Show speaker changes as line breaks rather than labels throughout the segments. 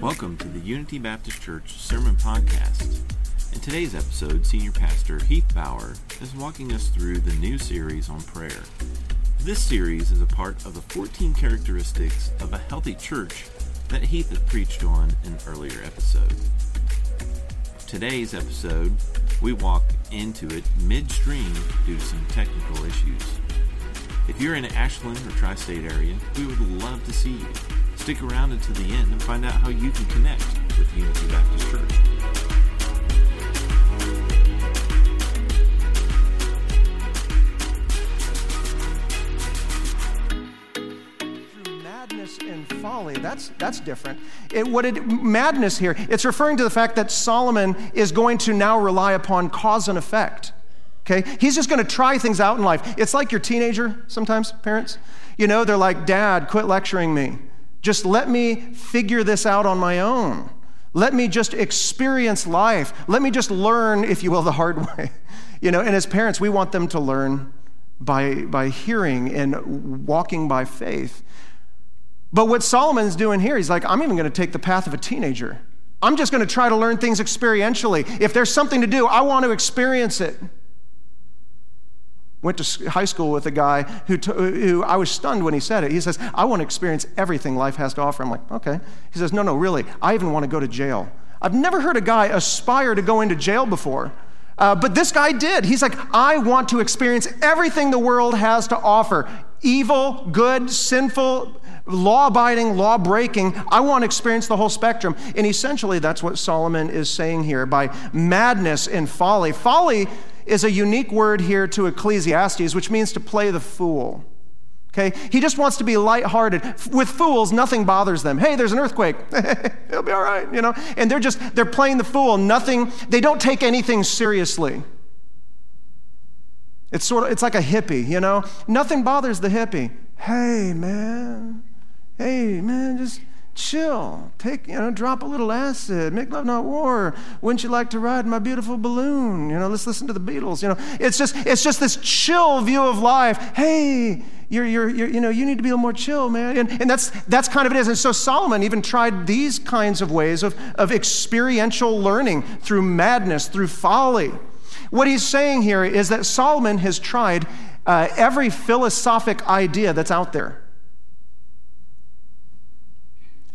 Welcome to the Unity Baptist Church Sermon Podcast. In today's episode, Senior Pastor Heath Bauer is walking us through the new series on prayer. This series is a part of the 14 characteristics of a healthy church that Heath had preached on in an earlier episode. Today's episode, we walk into it midstream due to some technical issues. If you're in Ashland or tri state area, we would love to see you. Stick around until the end and find out how you can connect with Unity Baptist Church.
madness and folly that's that's different. It, what it madness here it's referring to the fact that solomon is going to now rely upon cause and effect okay? He's just going to try things out in life. It's like your teenager sometimes parents. You know they're like dad quit lecturing me just let me figure this out on my own let me just experience life let me just learn if you will the hard way you know and as parents we want them to learn by, by hearing and walking by faith but what Solomon's doing here, he's like, I'm even going to take the path of a teenager. I'm just going to try to learn things experientially. If there's something to do, I want to experience it. Went to high school with a guy who, t- who I was stunned when he said it. He says, I want to experience everything life has to offer. I'm like, okay. He says, no, no, really. I even want to go to jail. I've never heard a guy aspire to go into jail before. Uh, but this guy did. He's like, I want to experience everything the world has to offer evil, good, sinful, law abiding, law breaking. I want to experience the whole spectrum. And essentially, that's what Solomon is saying here by madness and folly. Folly is a unique word here to Ecclesiastes, which means to play the fool. Okay? He just wants to be lighthearted. With fools, nothing bothers them. Hey, there's an earthquake. It'll be all right, you know? And they're just, they're playing the fool. Nothing, they don't take anything seriously. It's sort of, it's like a hippie, you know? Nothing bothers the hippie. Hey, man. Hey, man, just chill. Take, you know, drop a little acid. Make love, not war. Wouldn't you like to ride my beautiful balloon? You know, let's listen to the Beatles. You know, it's just, it's just this chill view of life. Hey, you're, you're, you're, you know, you need to be a little more chill, man. And, and that's, that's kind of it is. And so Solomon even tried these kinds of ways of, of experiential learning through madness, through folly. What he's saying here is that Solomon has tried uh, every philosophic idea that's out there.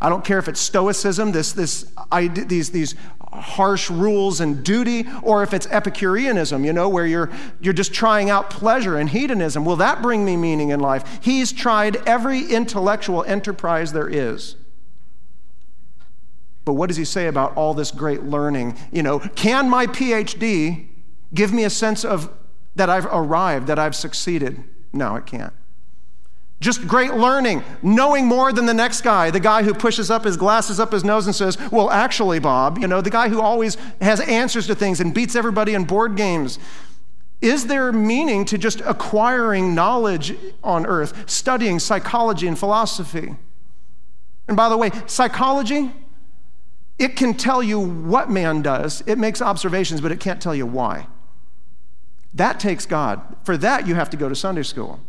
I don't care if it's Stoicism, this, this, these, these harsh rules and duty, or if it's Epicureanism, you know, where you're, you're just trying out pleasure and hedonism. Will that bring me meaning in life? He's tried every intellectual enterprise there is. But what does he say about all this great learning? You know, can my PhD give me a sense of that I've arrived, that I've succeeded? No, it can't. Just great learning, knowing more than the next guy, the guy who pushes up his glasses up his nose and says, Well, actually, Bob, you know, the guy who always has answers to things and beats everybody in board games. Is there meaning to just acquiring knowledge on earth, studying psychology and philosophy? And by the way, psychology, it can tell you what man does, it makes observations, but it can't tell you why. That takes God. For that, you have to go to Sunday school.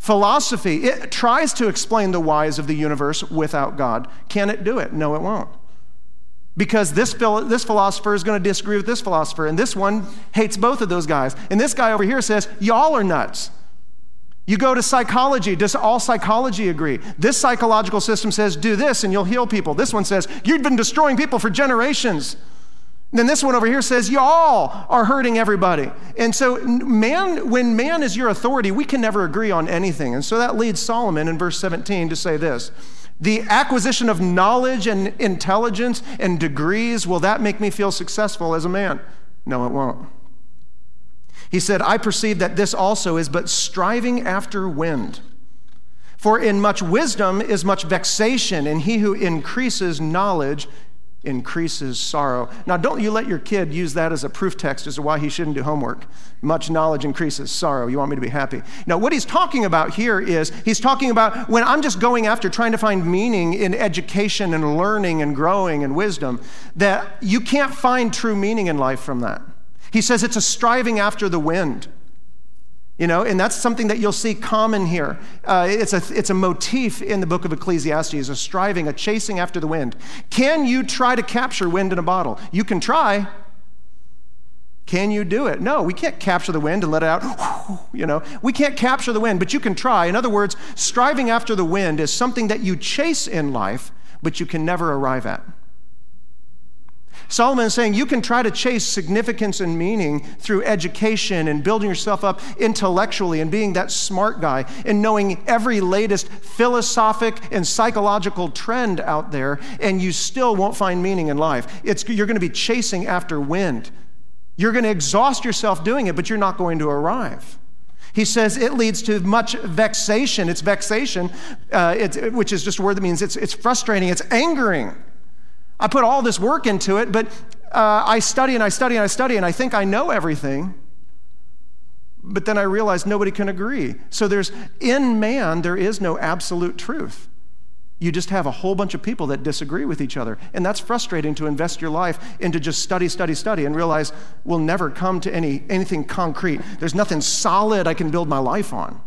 Philosophy, it tries to explain the whys of the universe without God. Can it do it? No, it won't. Because this, this philosopher is going to disagree with this philosopher, and this one hates both of those guys. And this guy over here says, Y'all are nuts. You go to psychology. Does all psychology agree? This psychological system says, Do this and you'll heal people. This one says, You've been destroying people for generations. Then this one over here says, Y'all are hurting everybody. And so, man, when man is your authority, we can never agree on anything. And so that leads Solomon in verse 17 to say this The acquisition of knowledge and intelligence and degrees, will that make me feel successful as a man? No, it won't. He said, I perceive that this also is but striving after wind. For in much wisdom is much vexation, and he who increases knowledge increases sorrow. Now, don't you let your kid use that as a proof text as to why he shouldn't do homework. Much knowledge increases sorrow. You want me to be happy. Now, what he's talking about here is he's talking about when I'm just going after trying to find meaning in education and learning and growing and wisdom, that you can't find true meaning in life from that. He says it's a striving after the wind. You know, and that's something that you'll see common here. Uh, it's, a, it's a motif in the book of Ecclesiastes, a striving, a chasing after the wind. Can you try to capture wind in a bottle? You can try. Can you do it? No, we can't capture the wind and let it out. You know, we can't capture the wind, but you can try. In other words, striving after the wind is something that you chase in life, but you can never arrive at. Solomon is saying you can try to chase significance and meaning through education and building yourself up intellectually and being that smart guy and knowing every latest philosophic and psychological trend out there, and you still won't find meaning in life. It's, you're going to be chasing after wind. You're going to exhaust yourself doing it, but you're not going to arrive. He says it leads to much vexation. It's vexation, uh, which is just a word that means it's, it's frustrating, it's angering. I put all this work into it, but uh, I study and I study and I study and I think I know everything. But then I realize nobody can agree. So there's, in man, there is no absolute truth. You just have a whole bunch of people that disagree with each other. And that's frustrating to invest your life into just study, study, study, and realize we'll never come to any, anything concrete. There's nothing solid I can build my life on.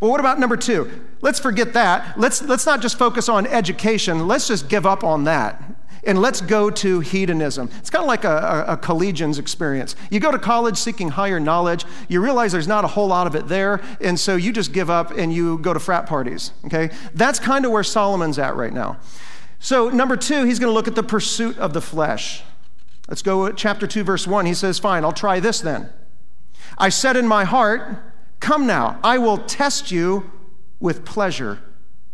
Well, what about number two? Let's forget that. Let's, let's not just focus on education. Let's just give up on that. And let's go to hedonism. It's kind of like a, a, a, collegian's experience. You go to college seeking higher knowledge, you realize there's not a whole lot of it there, and so you just give up and you go to frat parties. Okay? That's kind of where Solomon's at right now. So, number two, he's going to look at the pursuit of the flesh. Let's go chapter 2, verse 1. He says, Fine, I'll try this then. I said in my heart, Come now, I will test you with pleasure.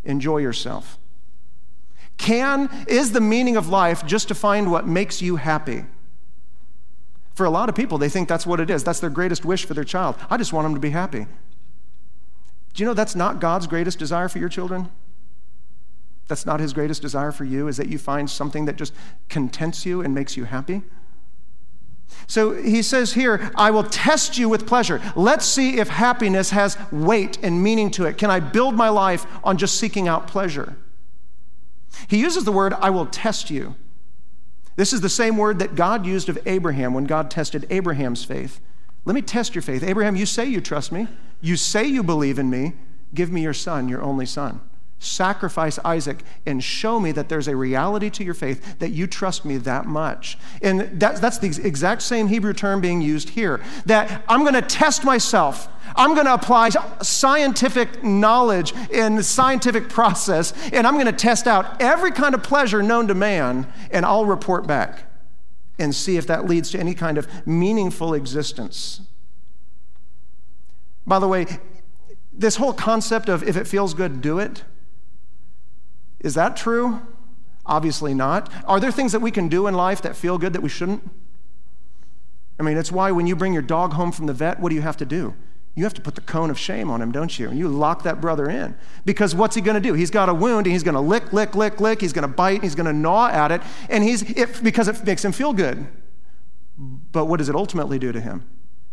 Enjoy yourself. Can, is the meaning of life just to find what makes you happy? For a lot of people, they think that's what it is. That's their greatest wish for their child. I just want them to be happy. Do you know that's not God's greatest desire for your children? That's not his greatest desire for you, is that you find something that just contents you and makes you happy? So he says here, I will test you with pleasure. Let's see if happiness has weight and meaning to it. Can I build my life on just seeking out pleasure? He uses the word, I will test you. This is the same word that God used of Abraham when God tested Abraham's faith. Let me test your faith. Abraham, you say you trust me. You say you believe in me. Give me your son, your only son sacrifice Isaac and show me that there's a reality to your faith that you trust me that much. And that, that's the exact same Hebrew term being used here that I'm going to test myself. I'm going to apply scientific knowledge and scientific process, and I'm going to test out every kind of pleasure known to man, and I'll report back and see if that leads to any kind of meaningful existence. By the way, this whole concept of if it feels good, do it is that true? Obviously not. Are there things that we can do in life that feel good that we shouldn't? I mean, it's why when you bring your dog home from the vet, what do you have to do? You have to put the cone of shame on him, don't you? And you lock that brother in. Because what's he going to do? He's got a wound and he's going to lick, lick, lick, lick. He's going to bite and he's going to gnaw at it. And he's, it, because it makes him feel good. But what does it ultimately do to him?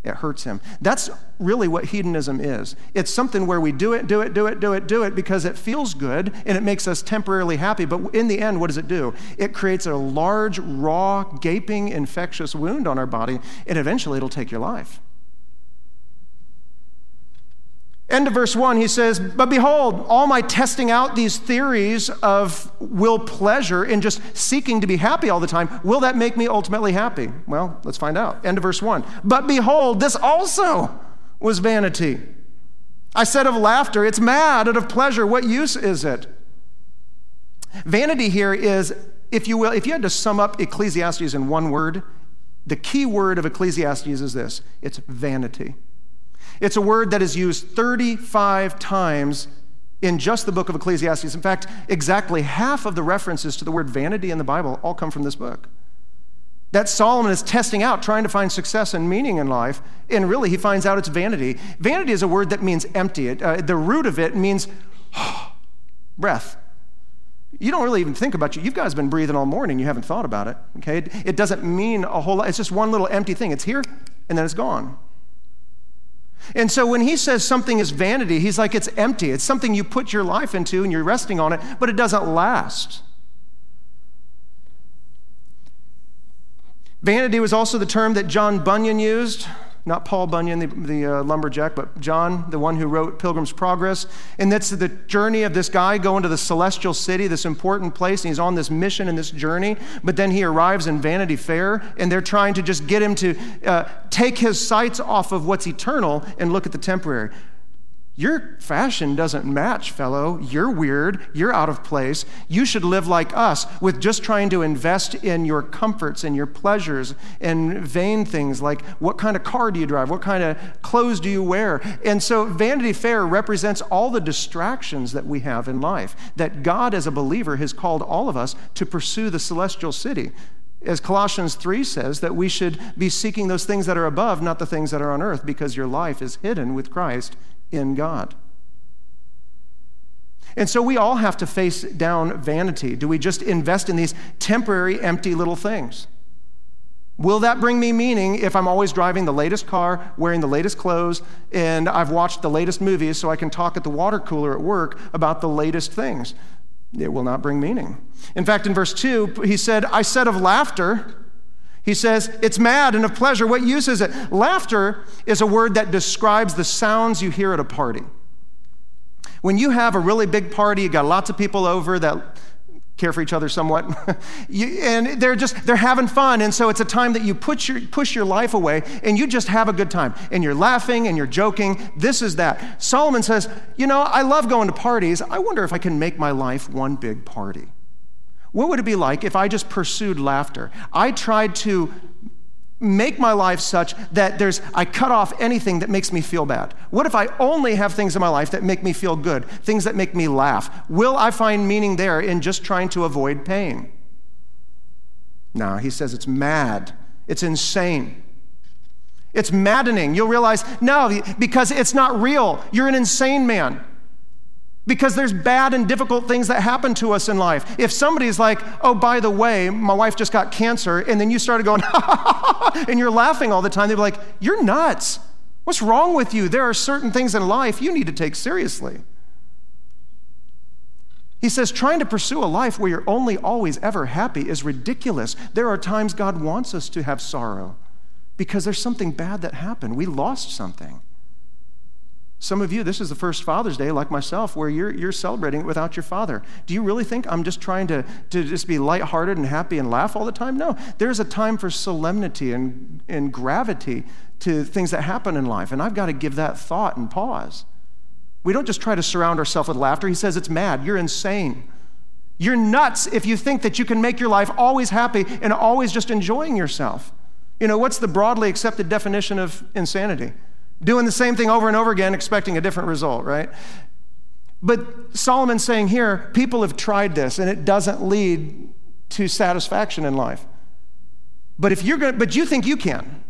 It hurts him. That's really what hedonism is. It's something where we do it, do it, do it, do it, do it because it feels good and it makes us temporarily happy. But in the end, what does it do? It creates a large, raw, gaping, infectious wound on our body, and eventually it'll take your life. End of verse 1, he says, But behold, all my testing out these theories of will pleasure and just seeking to be happy all the time, will that make me ultimately happy? Well, let's find out. End of verse 1. But behold, this also was vanity. I said of laughter, it's mad, and of pleasure, what use is it? Vanity here is, if you will, if you had to sum up Ecclesiastes in one word, the key word of Ecclesiastes is this it's vanity. It's a word that is used 35 times in just the book of Ecclesiastes. In fact, exactly half of the references to the word vanity in the Bible all come from this book. That Solomon is testing out, trying to find success and meaning in life, and really he finds out it's vanity. Vanity is a word that means empty. It, uh, the root of it means breath. You don't really even think about it. you. You guys been breathing all morning. You haven't thought about it. Okay, it, it doesn't mean a whole lot. It's just one little empty thing. It's here, and then it's gone. And so when he says something is vanity, he's like, it's empty. It's something you put your life into and you're resting on it, but it doesn't last. Vanity was also the term that John Bunyan used Not Paul Bunyan, the, the uh, lumberjack, but John, the one who wrote Pilgrim's Progress. And that's the journey of this guy going to the celestial city, this important place, and he's on this mission and this journey. But then he arrives in Vanity Fair, and they're trying to just get him to uh, take his sights off of what's eternal and look at the temporary. Your fashion doesn't match, fellow. You're weird. You're out of place. You should live like us with just trying to invest in your comforts and your pleasures and vain things like what kind of car do you drive? What kind of clothes do you wear? And so Vanity Fair represents all the distractions that we have in life, that God, as a believer, has called all of us to pursue the celestial city. As Colossians 3 says, that we should be seeking those things that are above, not the things that are on earth, because your life is hidden with Christ in God. And so we all have to face down vanity. Do we just invest in these temporary, empty little things? Will that bring me meaning if I'm always driving the latest car, wearing the latest clothes, and I've watched the latest movies so I can talk at the water cooler at work about the latest things? It will not bring meaning. In fact, in verse 2, he said, I said of laughter, he says, It's mad and of pleasure. What use is it? Laughter is a word that describes the sounds you hear at a party. When you have a really big party, you got lots of people over that care for each other somewhat, you, and they're just they're having fun, and so it's a time that you put your, push your life away and you just have a good time, and you're laughing and you're joking. This is that. Solomon says, you know, I love going to parties. I wonder if I can make my life one big party. What would it be like if I just pursued laughter? I tried to make my life such that there's I cut off anything that makes me feel bad. What if I only have things in my life that make me feel good, things that make me laugh? Will I find meaning there in just trying to avoid pain? No, he says it's mad. It's insane. It's maddening. You'll realize, no, because it's not real. You're an insane man because there's bad and difficult things that happen to us in life. If somebody's like, oh, by the way, my wife just got cancer, and then you started going, and you're laughing all the time, they'd be like, you're nuts. What's wrong with you? There are certain things in life you need to take seriously. He says, trying to pursue a life where you're only always ever happy is ridiculous. There are times God wants us to have sorrow because there's something bad that happened. We lost something. Some of you, this is the first Father's Day, like myself, where you're, you're celebrating it without your father. Do you really think I'm just trying to, to just be lighthearted and happy and laugh all the time? No. There's a time for solemnity and, and gravity to things that happen in life, and I've got to give that thought and pause. We don't just try to surround ourselves with laughter. He says it's mad. You're insane. You're nuts if you think that you can make your life always happy and always just enjoying yourself. You know, what's the broadly accepted definition of insanity? Doing the same thing over and over again, expecting a different result, right? But Solomon's saying here, people have tried this and it doesn't lead to satisfaction in life. But if you're going but you think you can.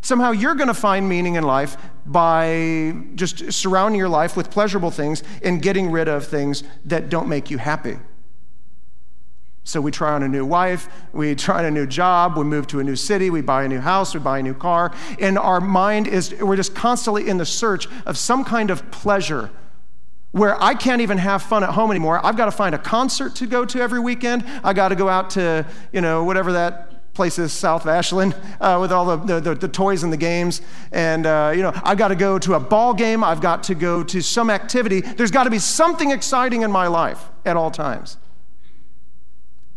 Somehow you're going to find meaning in life by just surrounding your life with pleasurable things and getting rid of things that don't make you happy. So we try on a new wife, we try on a new job, we move to a new city, we buy a new house, we buy a new car, and our mind is, we're just constantly in the search of some kind of pleasure where I can't even have fun at home anymore. I've got to find a concert to go to every weekend. I got to go out to, you know, whatever that place is, south Ashland, uh, with all the, the, the, toys and the games. And, uh, you know, I've got to go to a ball game. I've got to go to some activity. There's got to be something exciting in my life at all times.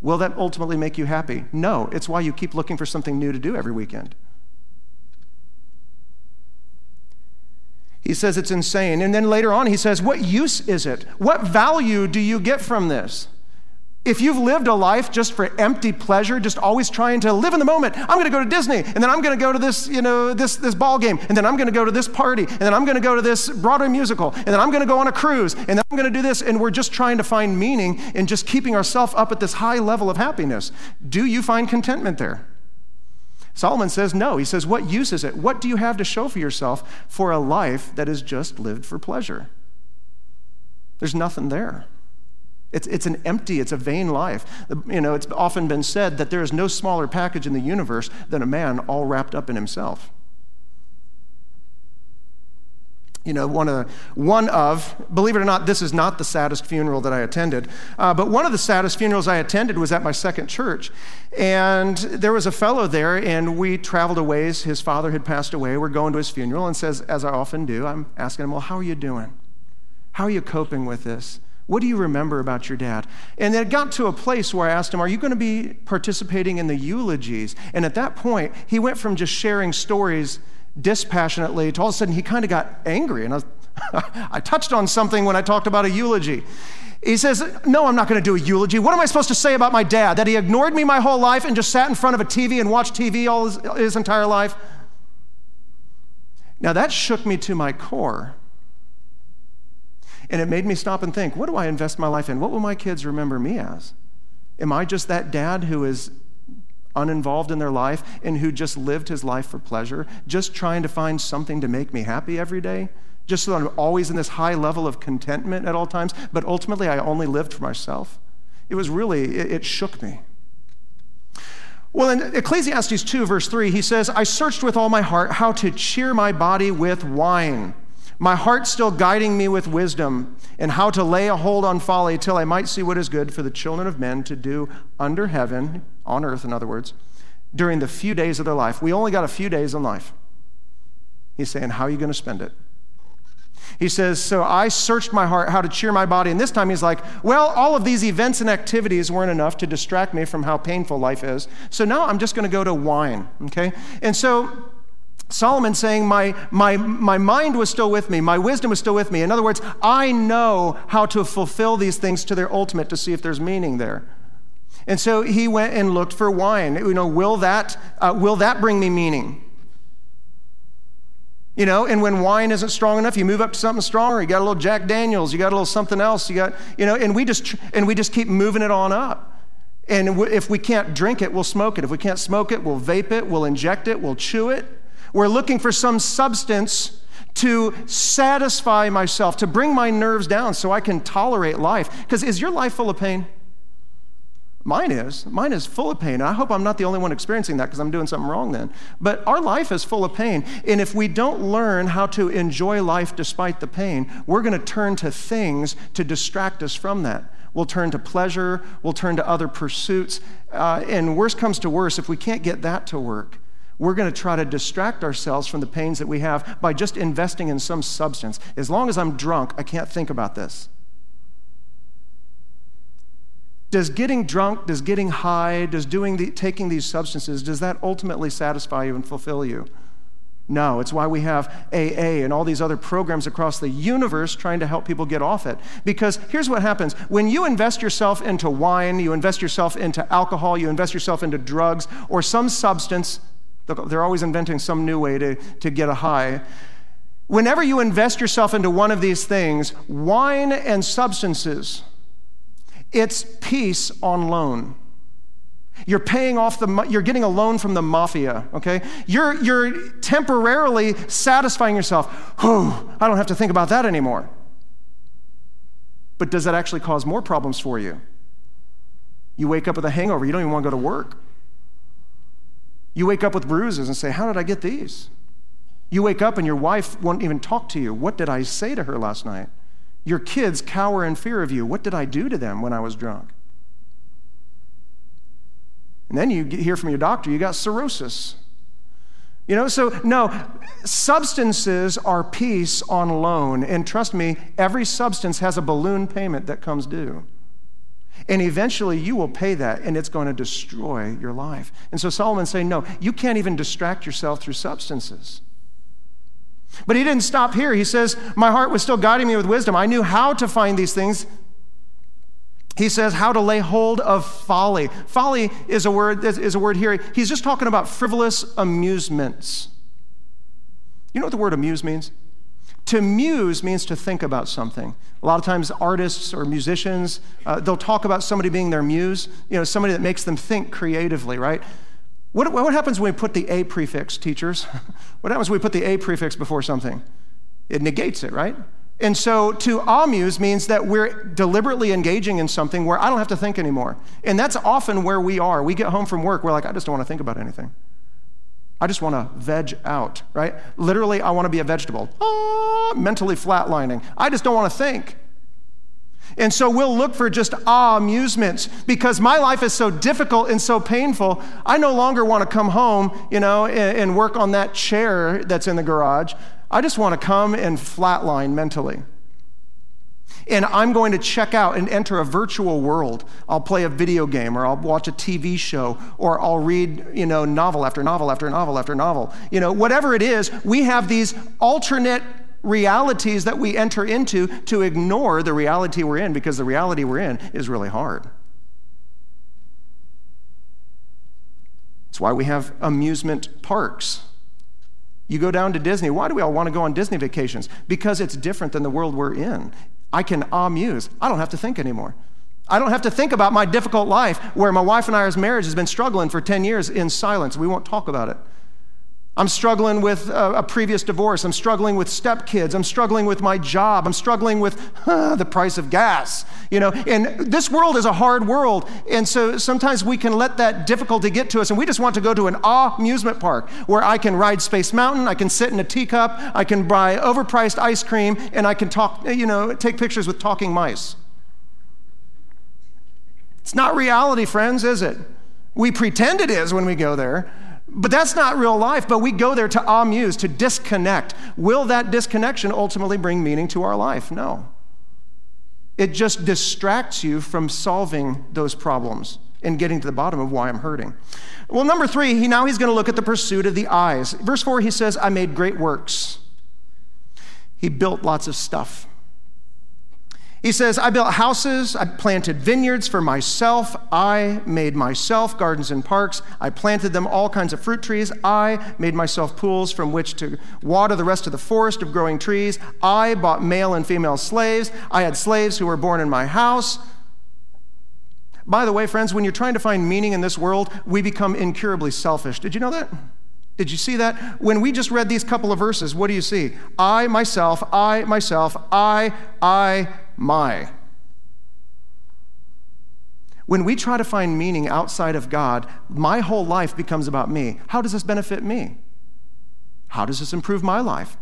Will that ultimately make you happy? No, it's why you keep looking for something new to do every weekend. He says it's insane. And then later on, he says, What use is it? What value do you get from this? If you've lived a life just for empty pleasure, just always trying to live in the moment, I'm going to go to Disney, and then I'm going to go to this, you know, this, this ball game, and then I'm going to go to this party, and then I'm going to go to this Broadway musical, and then I'm going to go on a cruise, and then I'm going to do this, and we're just trying to find meaning in just keeping ourselves up at this high level of happiness. Do you find contentment there? Solomon says no. He says, What use is it? What do you have to show for yourself for a life that is just lived for pleasure? There's nothing there. It's, it's an empty, it's a vain life. You know, it's often been said that there is no smaller package in the universe than a man all wrapped up in himself. you know, one of, one of, believe it or not, this is not the saddest funeral that I attended, uh, but one of the saddest funerals I attended was at my second church. And there was a fellow there, and we traveled a ways. His father had passed away. We're going to his funeral, and says, as I often do, I'm asking him, Well, how are you doing? How are you coping with this? What do you remember about your dad? And it got to a place where I asked him, Are you going to be participating in the eulogies? And at that point, he went from just sharing stories dispassionately to all of a sudden he kind of got angry. And I, was, I touched on something when I talked about a eulogy. He says, No, I'm not going to do a eulogy. What am I supposed to say about my dad? That he ignored me my whole life and just sat in front of a TV and watched TV all his, his entire life? Now that shook me to my core. And it made me stop and think what do I invest my life in? What will my kids remember me as? Am I just that dad who is uninvolved in their life and who just lived his life for pleasure, just trying to find something to make me happy every day? Just so I'm always in this high level of contentment at all times, but ultimately I only lived for myself. It was really, it, it shook me. Well, in Ecclesiastes 2, verse 3, he says, I searched with all my heart how to cheer my body with wine my heart still guiding me with wisdom, and how to lay a hold on folly till I might see what is good for the children of men to do under heaven, on earth, in other words, during the few days of their life. We only got a few days in life. He's saying, How are you going to spend it? He says, So I searched my heart how to cheer my body. And this time he's like, Well, all of these events and activities weren't enough to distract me from how painful life is. So now I'm just going to go to wine. Okay? And so Solomon saying, my, my, my mind was still with me, my wisdom was still with me. In other words, I know how to fulfill these things to their ultimate to see if there's meaning there. And so he went and looked for wine. You know, will that, uh, will that bring me meaning? You know, and when wine isn't strong enough, you move up to something stronger. You got a little Jack Daniels, you got a little something else. You got, you know, and we just and we just keep moving it on up. And if we can't drink it, we'll smoke it. If we can't smoke it, we'll vape it, we'll inject it, we'll chew it. We're looking for some substance to satisfy myself, to bring my nerves down so I can tolerate life. Because is your life full of pain? Mine is. Mine is full of pain. I hope I'm not the only one experiencing that because I'm doing something wrong then. But our life is full of pain. And if we don't learn how to enjoy life despite the pain, we're going to turn to things to distract us from that. We'll turn to pleasure, we'll turn to other pursuits. Uh, and worse comes to worse, if we can't get that to work, we're going to try to distract ourselves from the pains that we have by just investing in some substance. As long as I'm drunk, I can't think about this. Does getting drunk, does getting high, does doing the, taking these substances, does that ultimately satisfy you and fulfill you? No, it's why we have AA and all these other programs across the universe trying to help people get off it. Because here's what happens when you invest yourself into wine, you invest yourself into alcohol, you invest yourself into drugs or some substance they're always inventing some new way to, to get a high. Whenever you invest yourself into one of these things, wine and substances, it's peace on loan. You're paying off the, you're getting a loan from the mafia, okay? You're, you're temporarily satisfying yourself. Oh, I don't have to think about that anymore. But does that actually cause more problems for you? You wake up with a hangover, you don't even want to go to work. You wake up with bruises and say, How did I get these? You wake up and your wife won't even talk to you. What did I say to her last night? Your kids cower in fear of you. What did I do to them when I was drunk? And then you hear from your doctor, you got cirrhosis. You know, so no, substances are peace on loan. And trust me, every substance has a balloon payment that comes due. And eventually you will pay that and it's going to destroy your life. And so Solomon's saying, no, you can't even distract yourself through substances. But he didn't stop here. He says, My heart was still guiding me with wisdom. I knew how to find these things. He says, How to lay hold of folly. Folly is a word, is a word here. He's just talking about frivolous amusements. You know what the word amuse means? To muse means to think about something. A lot of times, artists or musicians, uh, they'll talk about somebody being their muse, you know, somebody that makes them think creatively, right? What, what happens when we put the A prefix, teachers? what happens when we put the A prefix before something? It negates it, right? And so to amuse means that we're deliberately engaging in something where I don't have to think anymore. And that's often where we are. We get home from work, we're like, I just don't want to think about anything. I just want to veg out, right? Literally, I want to be a vegetable. Ah! mentally flatlining. I just don't want to think. And so we'll look for just ah amusements because my life is so difficult and so painful. I no longer want to come home, you know, and, and work on that chair that's in the garage. I just want to come and flatline mentally. And I'm going to check out and enter a virtual world. I'll play a video game or I'll watch a TV show or I'll read, you know, novel after novel after novel after novel. You know, whatever it is, we have these alternate realities that we enter into to ignore the reality we're in because the reality we're in is really hard. That's why we have amusement parks. You go down to Disney. Why do we all want to go on Disney vacations? Because it's different than the world we're in. I can amuse. I don't have to think anymore. I don't have to think about my difficult life where my wife and I's marriage has been struggling for 10 years in silence. We won't talk about it. I'm struggling with a, a, previous divorce. I'm struggling with stepkids. I'm struggling with my job. I'm struggling with huh, the price of gas. You know, and this world is a hard world. And so sometimes we can let that difficulty get to us, and we just want to go to an amusement park where I can ride Space Mountain, I can sit in a teacup, I can buy overpriced ice cream, and I can talk, you know, take pictures with talking mice. It's not reality, friends, is it? We pretend it is when we go there. But that's not real life, but we go there to amuse, to disconnect. Will that disconnection ultimately bring meaning to our life? No. It just distracts you from solving those problems and getting to the bottom of why I'm hurting. Well, number three, he, now he's going to look at the pursuit of the eyes. Verse four, he says, I made great works. He built lots of stuff. He says, I built houses, I planted vineyards for myself, I made myself gardens and parks, I planted them all kinds of fruit trees, I made myself pools from which to water the rest of the forest of growing trees, I bought male and female slaves, I had slaves who were born in my house. By the way, friends, when you're trying to find meaning in this world, we become incurably selfish. Did you know that? Did you see that? When we just read these couple of verses, what do you see? I, myself, I, myself, I, I, my. When we try to find meaning outside of God, my whole life becomes about me. How does this benefit me? How does this improve my life?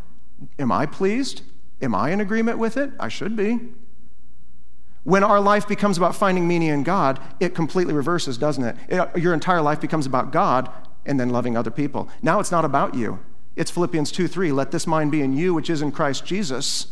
Am I pleased? Am I in agreement with it? I should be. When our life becomes about finding meaning in God, it completely reverses, doesn't it? it? Your entire life becomes about God and then loving other people. Now it's not about you. It's Philippians 2 3. Let this mind be in you, which is in Christ Jesus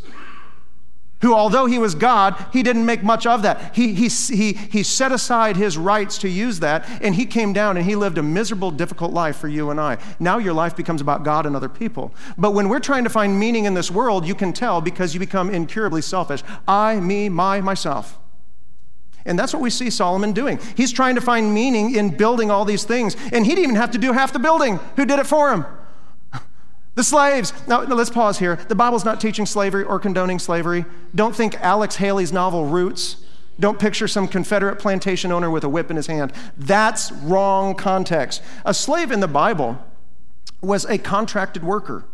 who, although he was God, he didn't make much of that. He, he, he, he set aside his rights to use that, and he came down and he lived a miserable, difficult life for you and I. Now your life becomes about God and other people. But when we're trying to find meaning in this world, you can tell because you become incurably selfish. I, me, my, myself. And that's what we see Solomon doing. He's trying to find meaning in building all these things, and he didn't even have to do half the building. Who did it for him? The slaves. Now, let's pause here. The Bible's not teaching slavery or condoning slavery. Don't think Alex Haley's novel Roots. Don't picture some Confederate plantation owner with a whip in his hand. That's wrong context. A slave in the Bible was a contracted worker.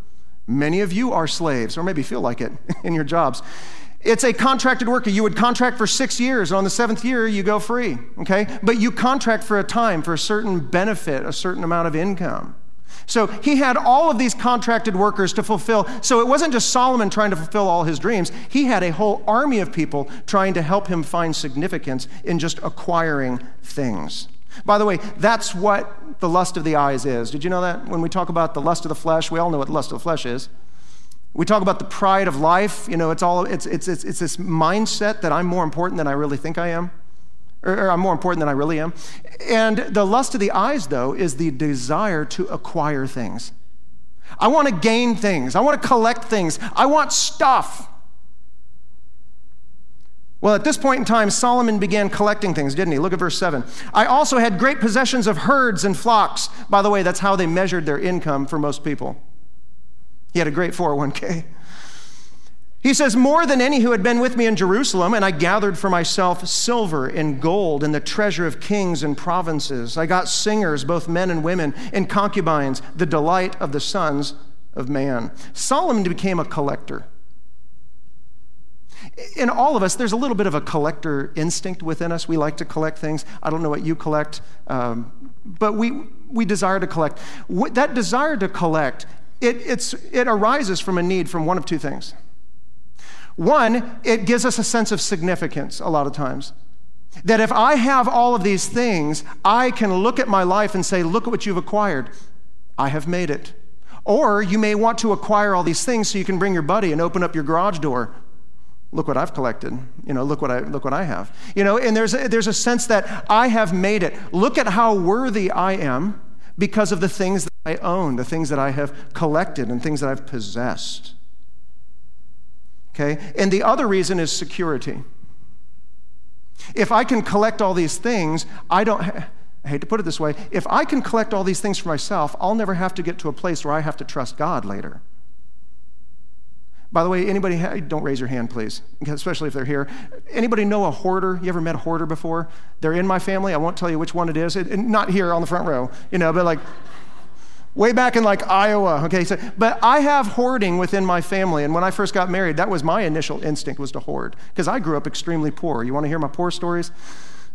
Many of you are slaves, or maybe feel like it in your jobs. It's a contracted worker. You would contract for six years, and on the seventh year, you go free, okay? But you contract for a time, for a certain benefit, a certain amount of income. So he had all of these contracted workers to fulfill. So it wasn't just Solomon trying to fulfill all his dreams, he had a whole army of people trying to help him find significance in just acquiring things. By the way, that's what the lust of the eyes is. Did you know that? When we talk about the lust of the flesh, we all know what the lust of the flesh is. We talk about the pride of life. You know, it's all it's it's it's, it's this mindset that I'm more important than I really think I am or, or I'm more important than I really am. And the lust of the eyes, though, is the desire to acquire things. I want to gain things. I want to collect things. I want stuff. Well, at this point in time, Solomon began collecting things, didn't he? Look at verse 7. I also had great possessions of herds and flocks. By the way, that's how they measured their income for most people. He had a great 401k. He says, More than any who had been with me in Jerusalem, and I gathered for myself silver and gold and the treasure of kings and provinces. I got singers, both men and women, and concubines, the delight of the sons of man. Solomon became a collector. In all of us, there's a little bit of a collector instinct within us. We like to collect things. I don't know what you collect, um, but we, we desire to collect. That desire to collect, it, it's, it arises from a need from one of two things One, it gives us a sense of significance a lot of times. That if I have all of these things, I can look at my life and say, Look at what you've acquired. I have made it. Or you may want to acquire all these things so you can bring your buddy and open up your garage door. Look what I've collected. You know, look what I look what I have. You know, and there's a, there's a sense that I have made it. Look at how worthy I am because of the things that I own, the things that I have collected and things that I've possessed. Okay? And the other reason is security. If I can collect all these things, I don't I hate to put it this way, if I can collect all these things for myself, I'll never have to get to a place where I have to trust God later. By the way, anybody, don't raise your hand, please, especially if they're here. Anybody know a hoarder? You ever met a hoarder before? They're in my family. I won't tell you which one it is. It, not here on the front row, you know, but like way back in like Iowa. Okay, so, but I have hoarding within my family. And when I first got married, that was my initial instinct was to hoard because I grew up extremely poor. You want to hear my poor stories?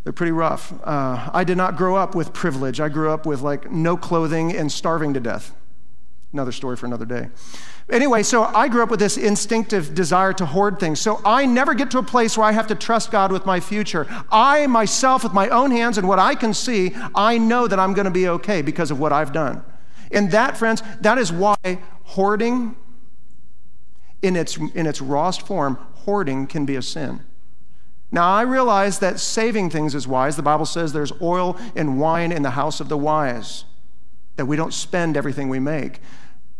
They're pretty rough. Uh, I did not grow up with privilege. I grew up with like no clothing and starving to death. Another story for another day. Anyway, so I grew up with this instinctive desire to hoard things. So I never get to a place where I have to trust God with my future. I myself, with my own hands and what I can see, I know that I'm going to be okay because of what I've done. And that, friends, that is why hoarding, in its, in its rawest form, hoarding can be a sin. Now, I realize that saving things is wise. The Bible says there's oil and wine in the house of the wise, that we don't spend everything we make.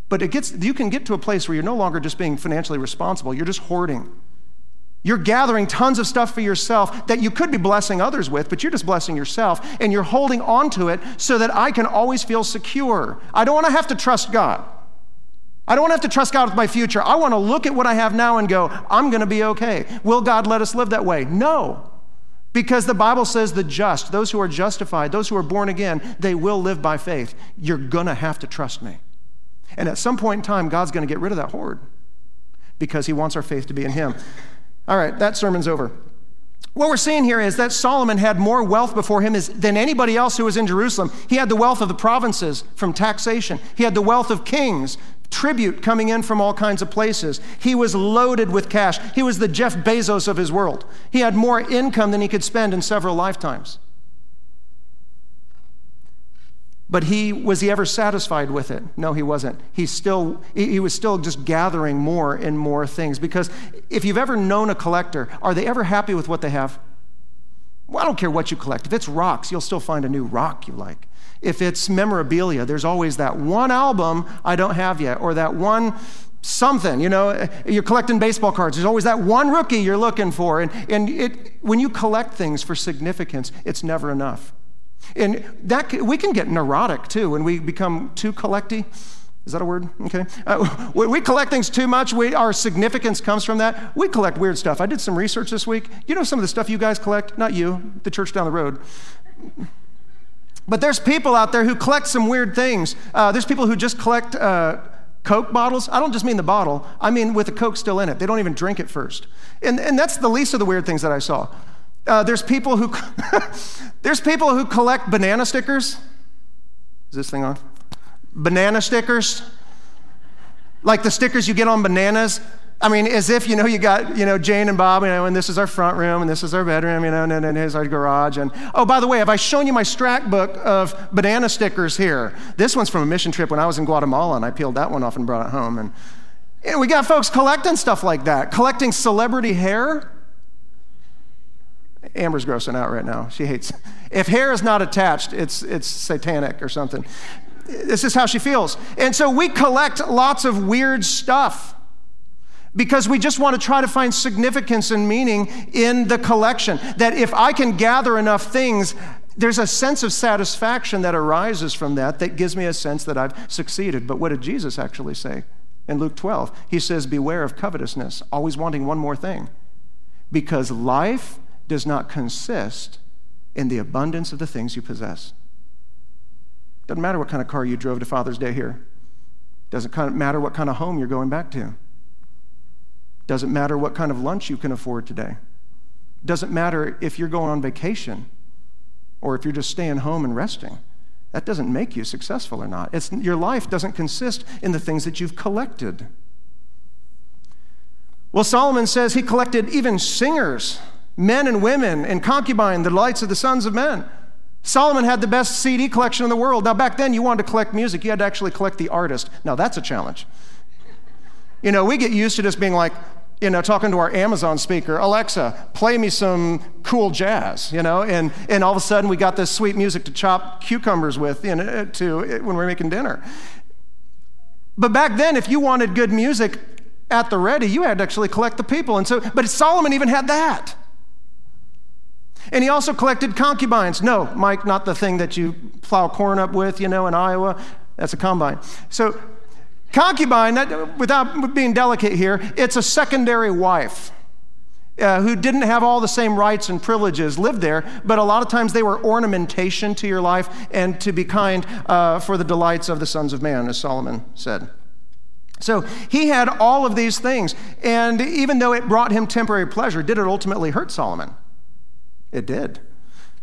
But it gets, you can get to a place where you're no longer just being financially responsible, you're just hoarding. You're gathering tons of stuff for yourself that you could be blessing others with, but you're just blessing yourself, and you're holding on to it so that I can always feel secure. I don't want to have to trust God. I don't want to have to trust God with my future. I want to look at what I have now and go, I'm going to be okay. Will God let us live that way? No. Because the Bible says the just, those who are justified, those who are born again, they will live by faith. You're going to have to trust me. And at some point in time, God's going to get rid of that hoard because he wants our faith to be in him. All right, that sermon's over. What we're seeing here is that Solomon had more wealth before him than anybody else who was in Jerusalem. He had the wealth of the provinces from taxation, he had the wealth of kings tribute coming in from all kinds of places. He was loaded with cash. He was the Jeff Bezos of his world. He had more income than he could spend in several lifetimes. But he was he ever satisfied with it? No, he wasn't. He still he was still just gathering more and more things because if you've ever known a collector, are they ever happy with what they have? Well, I don't care what you collect. If it's rocks, you'll still find a new rock you like. If it's memorabilia, there's always that one album I don't have yet, or that one something. You know, you're collecting baseball cards. There's always that one rookie you're looking for. And, and it, when you collect things for significance, it's never enough. And that we can get neurotic too when we become too collecty. Is that a word? Okay. Uh, we collect things too much, we, our significance comes from that. We collect weird stuff. I did some research this week. You know some of the stuff you guys collect? Not you, the church down the road. But there's people out there who collect some weird things. Uh, there's people who just collect uh, Coke bottles. I don't just mean the bottle, I mean with the Coke still in it. They don't even drink it first. And, and that's the least of the weird things that I saw. Uh, there's people who there's people who collect banana stickers. Is this thing on? Banana stickers, like the stickers you get on bananas. I mean, as if, you know, you got, you know, Jane and Bob, you know, and this is our front room, and this is our bedroom, you know, and then here's our garage. And oh, by the way, have I shown you my Strack book of banana stickers here? This one's from a mission trip when I was in Guatemala, and I peeled that one off and brought it home. And, and we got folks collecting stuff like that, collecting celebrity hair. Amber's grossing out right now. She hates. If hair is not attached, it's it's satanic or something. This is how she feels. And so we collect lots of weird stuff because we just want to try to find significance and meaning in the collection. That if I can gather enough things, there's a sense of satisfaction that arises from that that gives me a sense that I've succeeded. But what did Jesus actually say in Luke 12? He says, Beware of covetousness, always wanting one more thing. Because life does not consist in the abundance of the things you possess. Doesn't matter what kind of car you drove to Father's Day here. Doesn't matter what kind of home you're going back to. Doesn't matter what kind of lunch you can afford today. Doesn't matter if you're going on vacation or if you're just staying home and resting. That doesn't make you successful or not. It's, your life doesn't consist in the things that you've collected. Well, Solomon says he collected even singers, men and women, and concubine, the delights of the sons of men. Solomon had the best CD collection in the world. Now, back then, you wanted to collect music, you had to actually collect the artist. Now, that's a challenge. You know, we get used to just being like, you know, talking to our Amazon speaker, Alexa, play me some cool jazz, you know, and, and all of a sudden we got this sweet music to chop cucumbers with, you know, to, uh, when we're making dinner. But back then, if you wanted good music at the ready, you had to actually collect the people. And so, but Solomon even had that. And he also collected concubines. No, Mike, not the thing that you plow corn up with, you know, in Iowa. That's a combine. So Concubine, that, without being delicate here, it's a secondary wife. Uh, who didn't have all the same rights and privileges lived there, but a lot of times they were ornamentation to your life and to be kind uh, for the delights of the sons of man, as Solomon said. So he had all of these things, and even though it brought him temporary pleasure, did it ultimately hurt Solomon? It did.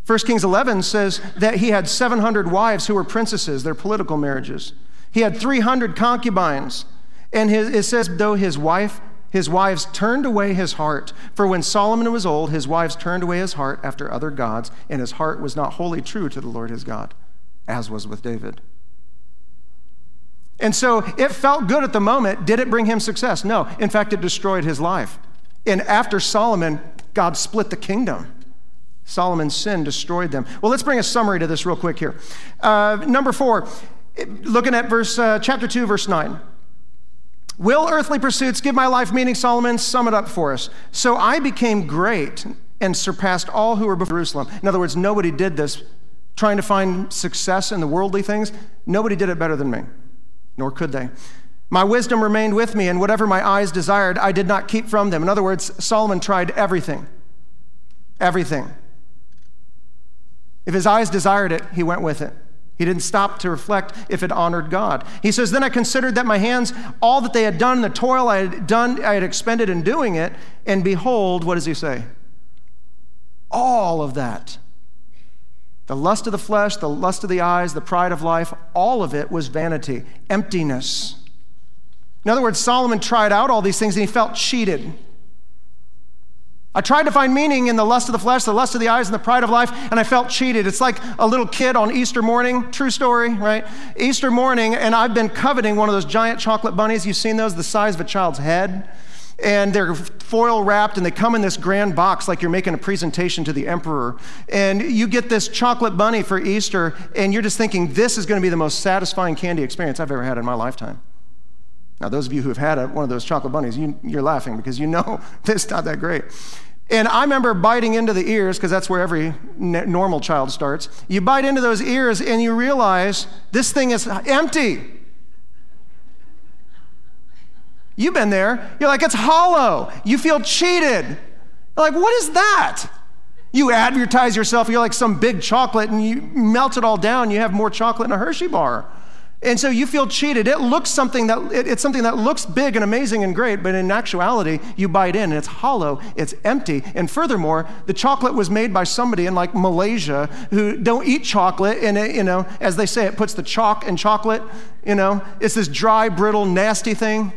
1 Kings 11 says that he had 700 wives who were princesses, their political marriages. He had 300 concubines. And his, it says, though his wife, his wives turned away his heart. For when Solomon was old, his wives turned away his heart after other gods, and his heart was not wholly true to the Lord his God, as was with David. And so it felt good at the moment. Did it bring him success? No. In fact, it destroyed his life. And after Solomon, God split the kingdom. Solomon's sin destroyed them. Well, let's bring a summary to this real quick here. Uh, number four, looking at verse uh, chapter 2 verse 9 will earthly pursuits give my life meaning? Solomon sum it up for us. So i became great and surpassed all who were before jerusalem. In other words nobody did this trying to find success in the worldly things. Nobody did it better than me nor could they. My wisdom remained with me and whatever my eyes desired i did not keep from them. In other words solomon tried everything. Everything if his eyes desired it he went with it he didn't stop to reflect if it honored God. He says, Then I considered that my hands, all that they had done, the toil I had done, I had expended in doing it, and behold, what does he say? All of that. The lust of the flesh, the lust of the eyes, the pride of life, all of it was vanity, emptiness. In other words, Solomon tried out all these things and he felt cheated. I tried to find meaning in the lust of the flesh, the lust of the eyes, and the pride of life, and I felt cheated. It's like a little kid on Easter morning, true story, right? Easter morning, and I've been coveting one of those giant chocolate bunnies. You've seen those, the size of a child's head. And they're foil wrapped, and they come in this grand box like you're making a presentation to the emperor. And you get this chocolate bunny for Easter, and you're just thinking, this is going to be the most satisfying candy experience I've ever had in my lifetime. Now, those of you who have had a, one of those chocolate bunnies, you, you're laughing because you know it's not that great. And I remember biting into the ears, because that's where every normal child starts. You bite into those ears and you realize this thing is empty. You've been there. You're like, it's hollow. You feel cheated. You're like, what is that? You advertise yourself, you're like some big chocolate, and you melt it all down. You have more chocolate in a Hershey bar. And so you feel cheated. It looks something that it's something that looks big and amazing and great, but in actuality, you bite in and it's hollow, it's empty. And furthermore, the chocolate was made by somebody in like Malaysia who don't eat chocolate, and it, you know, as they say, it puts the chalk in chocolate. You know, it's this dry, brittle, nasty thing.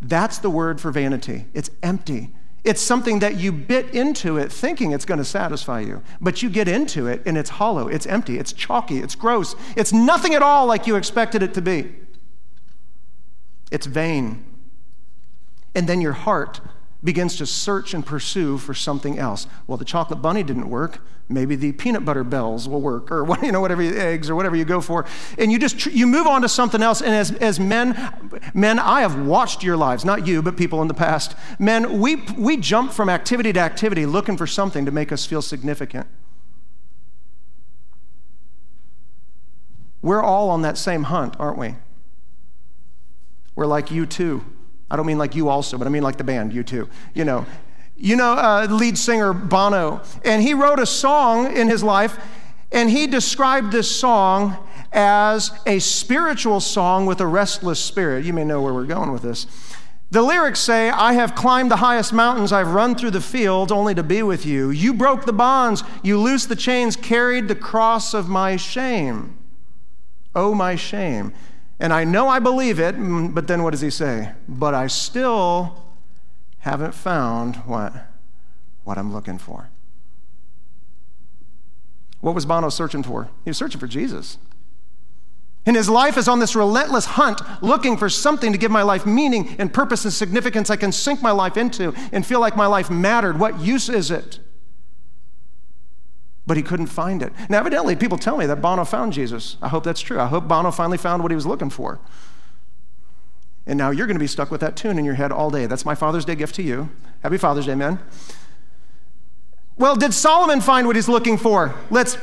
That's the word for vanity. It's empty. It's something that you bit into it thinking it's going to satisfy you, but you get into it and it's hollow, it's empty, it's chalky, it's gross, it's nothing at all like you expected it to be. It's vain. And then your heart begins to search and pursue for something else. Well, the chocolate bunny didn't work. Maybe the peanut butter bells will work, or you know, whatever eggs or whatever you go for, and you just you move on to something else. And as as men, men, I have watched your lives, not you, but people in the past. Men, we we jump from activity to activity, looking for something to make us feel significant. We're all on that same hunt, aren't we? We're like U2. I don't mean like you also, but I mean like the band, U2. You know, you know, uh, lead singer Bono, and he wrote a song in his life, and he described this song as a spiritual song with a restless spirit. You may know where we're going with this. The lyrics say, I have climbed the highest mountains, I've run through the fields only to be with you. You broke the bonds, you loosed the chains, carried the cross of my shame. Oh, my shame. And I know I believe it, mm, but then what does he say? But I still haven't found what? What I'm looking for. What was Bono searching for? He was searching for Jesus. And his life is on this relentless hunt, looking for something to give my life meaning and purpose and significance I can sink my life into and feel like my life mattered. What use is it? But he couldn't find it. Now, evidently, people tell me that Bono found Jesus. I hope that's true. I hope Bono finally found what he was looking for. And now you're going to be stuck with that tune in your head all day. That's my Father's Day gift to you. Happy Father's Day, man. Well, did Solomon find what he's looking for? Let's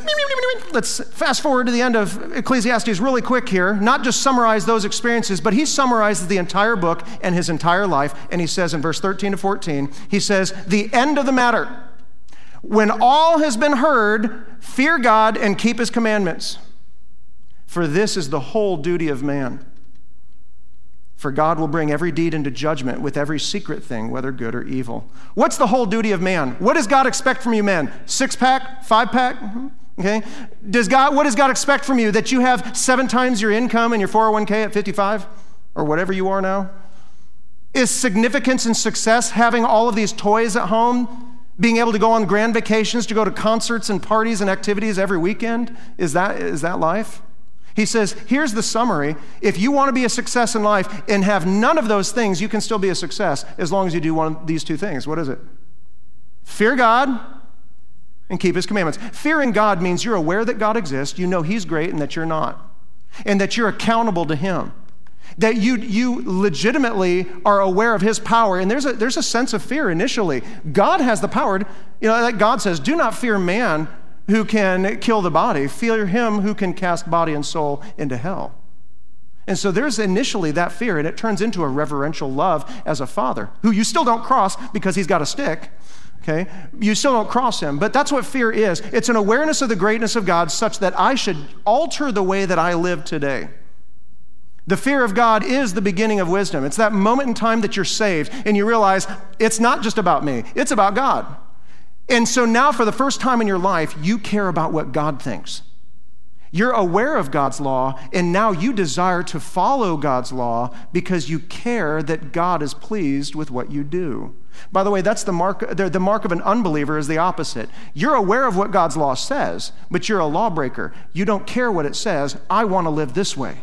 let's fast forward to the end of Ecclesiastes really quick here. Not just summarize those experiences, but he summarizes the entire book and his entire life. And he says in verse 13 to 14, he says, "The end of the matter, when all has been heard, fear God and keep his commandments, for this is the whole duty of man." For God will bring every deed into judgment with every secret thing, whether good or evil. What's the whole duty of man? What does God expect from you, man? Six pack? Five pack? Okay? Does God, what does God expect from you? That you have seven times your income in your 401k at 55? Or whatever you are now? Is significance and success having all of these toys at home? Being able to go on grand vacations, to go to concerts and parties and activities every weekend? Is that, is that life? He says, here's the summary. If you want to be a success in life and have none of those things, you can still be a success as long as you do one of these two things. What is it? Fear God and keep his commandments. Fearing God means you're aware that God exists, you know he's great and that you're not, and that you're accountable to him. That you, you legitimately are aware of his power. And there's a, there's a sense of fear initially. God has the power. You know, like God says, do not fear man, who can kill the body, fear him who can cast body and soul into hell. And so there's initially that fear, and it turns into a reverential love as a father, who you still don't cross because he's got a stick. Okay? You still don't cross him, but that's what fear is. It's an awareness of the greatness of God such that I should alter the way that I live today. The fear of God is the beginning of wisdom. It's that moment in time that you're saved and you realize it's not just about me, it's about God. And so now, for the first time in your life, you care about what God thinks. You're aware of God's law, and now you desire to follow God's law because you care that God is pleased with what you do. By the way, that's the mark, the mark of an unbeliever is the opposite. You're aware of what God's law says, but you're a lawbreaker. You don't care what it says. I want to live this way.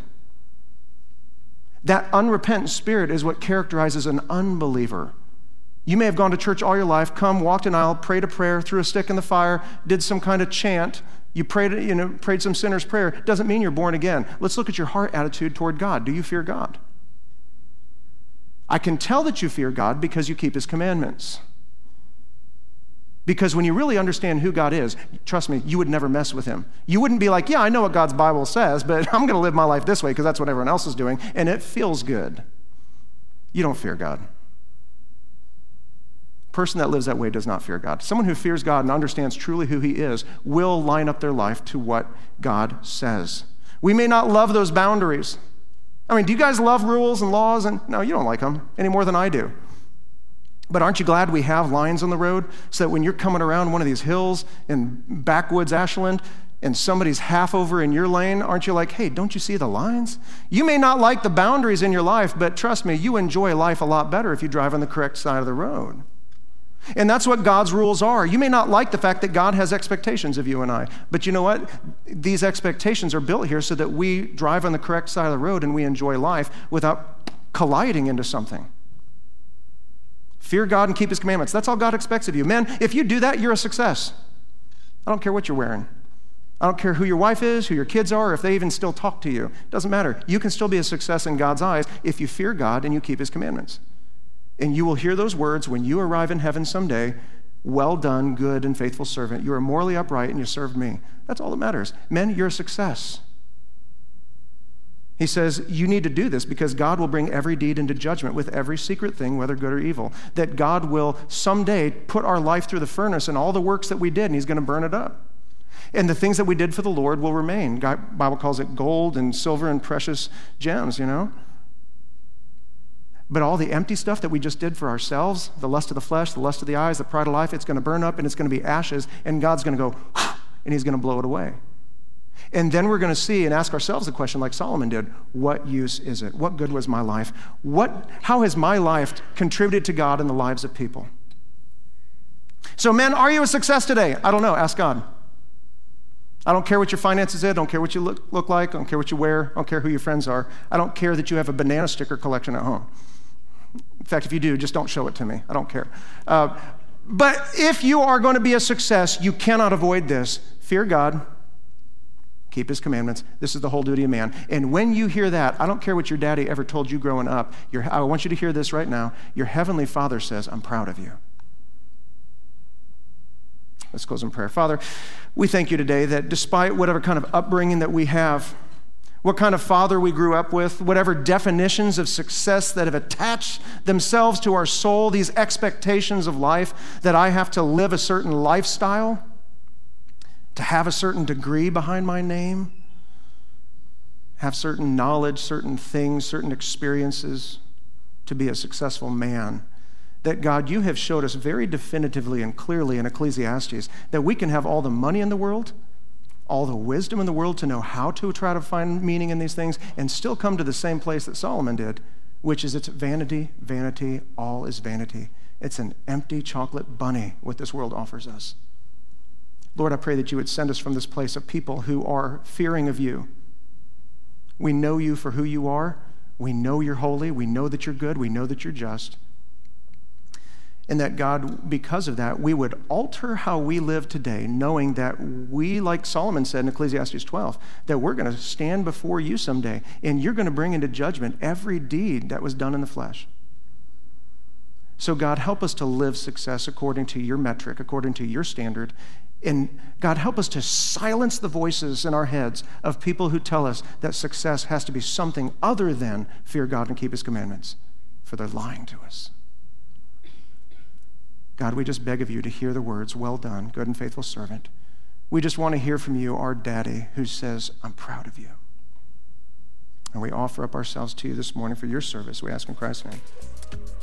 That unrepentant spirit is what characterizes an unbeliever. You may have gone to church all your life, come, walked an aisle, prayed a prayer, threw a stick in the fire, did some kind of chant. You prayed, you know, prayed some sinner's prayer. Doesn't mean you're born again. Let's look at your heart attitude toward God. Do you fear God? I can tell that you fear God because you keep his commandments. Because when you really understand who God is, trust me, you would never mess with him. You wouldn't be like, yeah, I know what God's Bible says, but I'm going to live my life this way because that's what everyone else is doing, and it feels good. You don't fear God person that lives that way does not fear God. Someone who fears God and understands truly who he is will line up their life to what God says. We may not love those boundaries. I mean, do you guys love rules and laws? And no, you don't like them any more than I do. But aren't you glad we have lines on the road so that when you're coming around one of these hills in backwoods Ashland and somebody's half over in your lane, aren't you like, hey, don't you see the lines? You may not like the boundaries in your life, but trust me, you enjoy life a lot better if you drive on the correct side of the road. And that's what God's rules are. You may not like the fact that God has expectations of you and I, but you know what? These expectations are built here so that we drive on the correct side of the road and we enjoy life without colliding into something. Fear God and keep his commandments. That's all God expects of you. Men, if you do that, you're a success. I don't care what you're wearing. I don't care who your wife is, who your kids are, or if they even still talk to you. It doesn't matter. You can still be a success in God's eyes if you fear God and you keep his commandments. And you will hear those words when you arrive in heaven someday Well done, good and faithful servant. You are morally upright and you served me. That's all that matters. Men, you're a success. He says, You need to do this because God will bring every deed into judgment with every secret thing, whether good or evil. That God will someday put our life through the furnace and all the works that we did, and He's going to burn it up. And the things that we did for the Lord will remain. Bible calls it gold and silver and precious gems, you know? But all the empty stuff that we just did for ourselves, the lust of the flesh, the lust of the eyes, the pride of life, it's going to burn up and it's going to be ashes, and God's going to go, and He's going to blow it away. And then we're going to see and ask ourselves the question, like Solomon did what use is it? What good was my life? What, how has my life contributed to God and the lives of people? So, men, are you a success today? I don't know. Ask God. I don't care what your finances is. I don't care what you look, look like. I don't care what you wear. I don't care who your friends are. I don't care that you have a banana sticker collection at home. In fact, if you do, just don't show it to me. I don't care. Uh, but if you are going to be a success, you cannot avoid this. Fear God, keep his commandments. This is the whole duty of man. And when you hear that, I don't care what your daddy ever told you growing up. Your, I want you to hear this right now. Your heavenly father says, I'm proud of you. Let's close in prayer. Father, we thank you today that despite whatever kind of upbringing that we have, what kind of father we grew up with, whatever definitions of success that have attached themselves to our soul, these expectations of life that I have to live a certain lifestyle, to have a certain degree behind my name, have certain knowledge, certain things, certain experiences to be a successful man that God, you have showed us very definitively and clearly in Ecclesiastes that we can have all the money in the world, all the wisdom in the world to know how to try to find meaning in these things, and still come to the same place that Solomon did, which is it's vanity, vanity, all is vanity. It's an empty chocolate bunny what this world offers us. Lord, I pray that you would send us from this place of people who are fearing of you. We know you for who you are. We know you're holy. We know that you're good. We know that you're just and that God, because of that, we would alter how we live today, knowing that we, like Solomon said in Ecclesiastes 12, that we're going to stand before you someday, and you're going to bring into judgment every deed that was done in the flesh. So, God, help us to live success according to your metric, according to your standard. And God, help us to silence the voices in our heads of people who tell us that success has to be something other than fear God and keep his commandments, for they're lying to us. God, we just beg of you to hear the words, Well done, good and faithful servant. We just want to hear from you, our daddy, who says, I'm proud of you. And we offer up ourselves to you this morning for your service. We ask in Christ's name.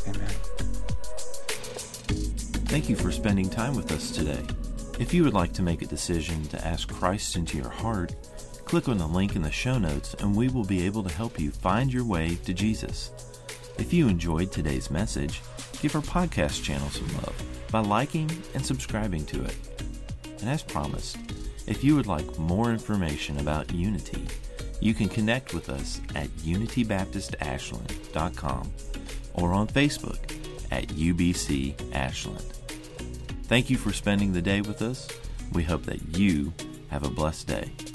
Amen.
Thank you for spending time with us today. If you would like to make a decision to ask Christ into your heart, click on the link in the show notes and we will be able to help you find your way to Jesus. If you enjoyed today's message, give our podcast channel some love by liking and subscribing to it. And as promised, if you would like more information about Unity, you can connect with us at unitybaptistashland.com or on Facebook at UBC Ashland. Thank you for spending the day with us. We hope that you have a blessed day.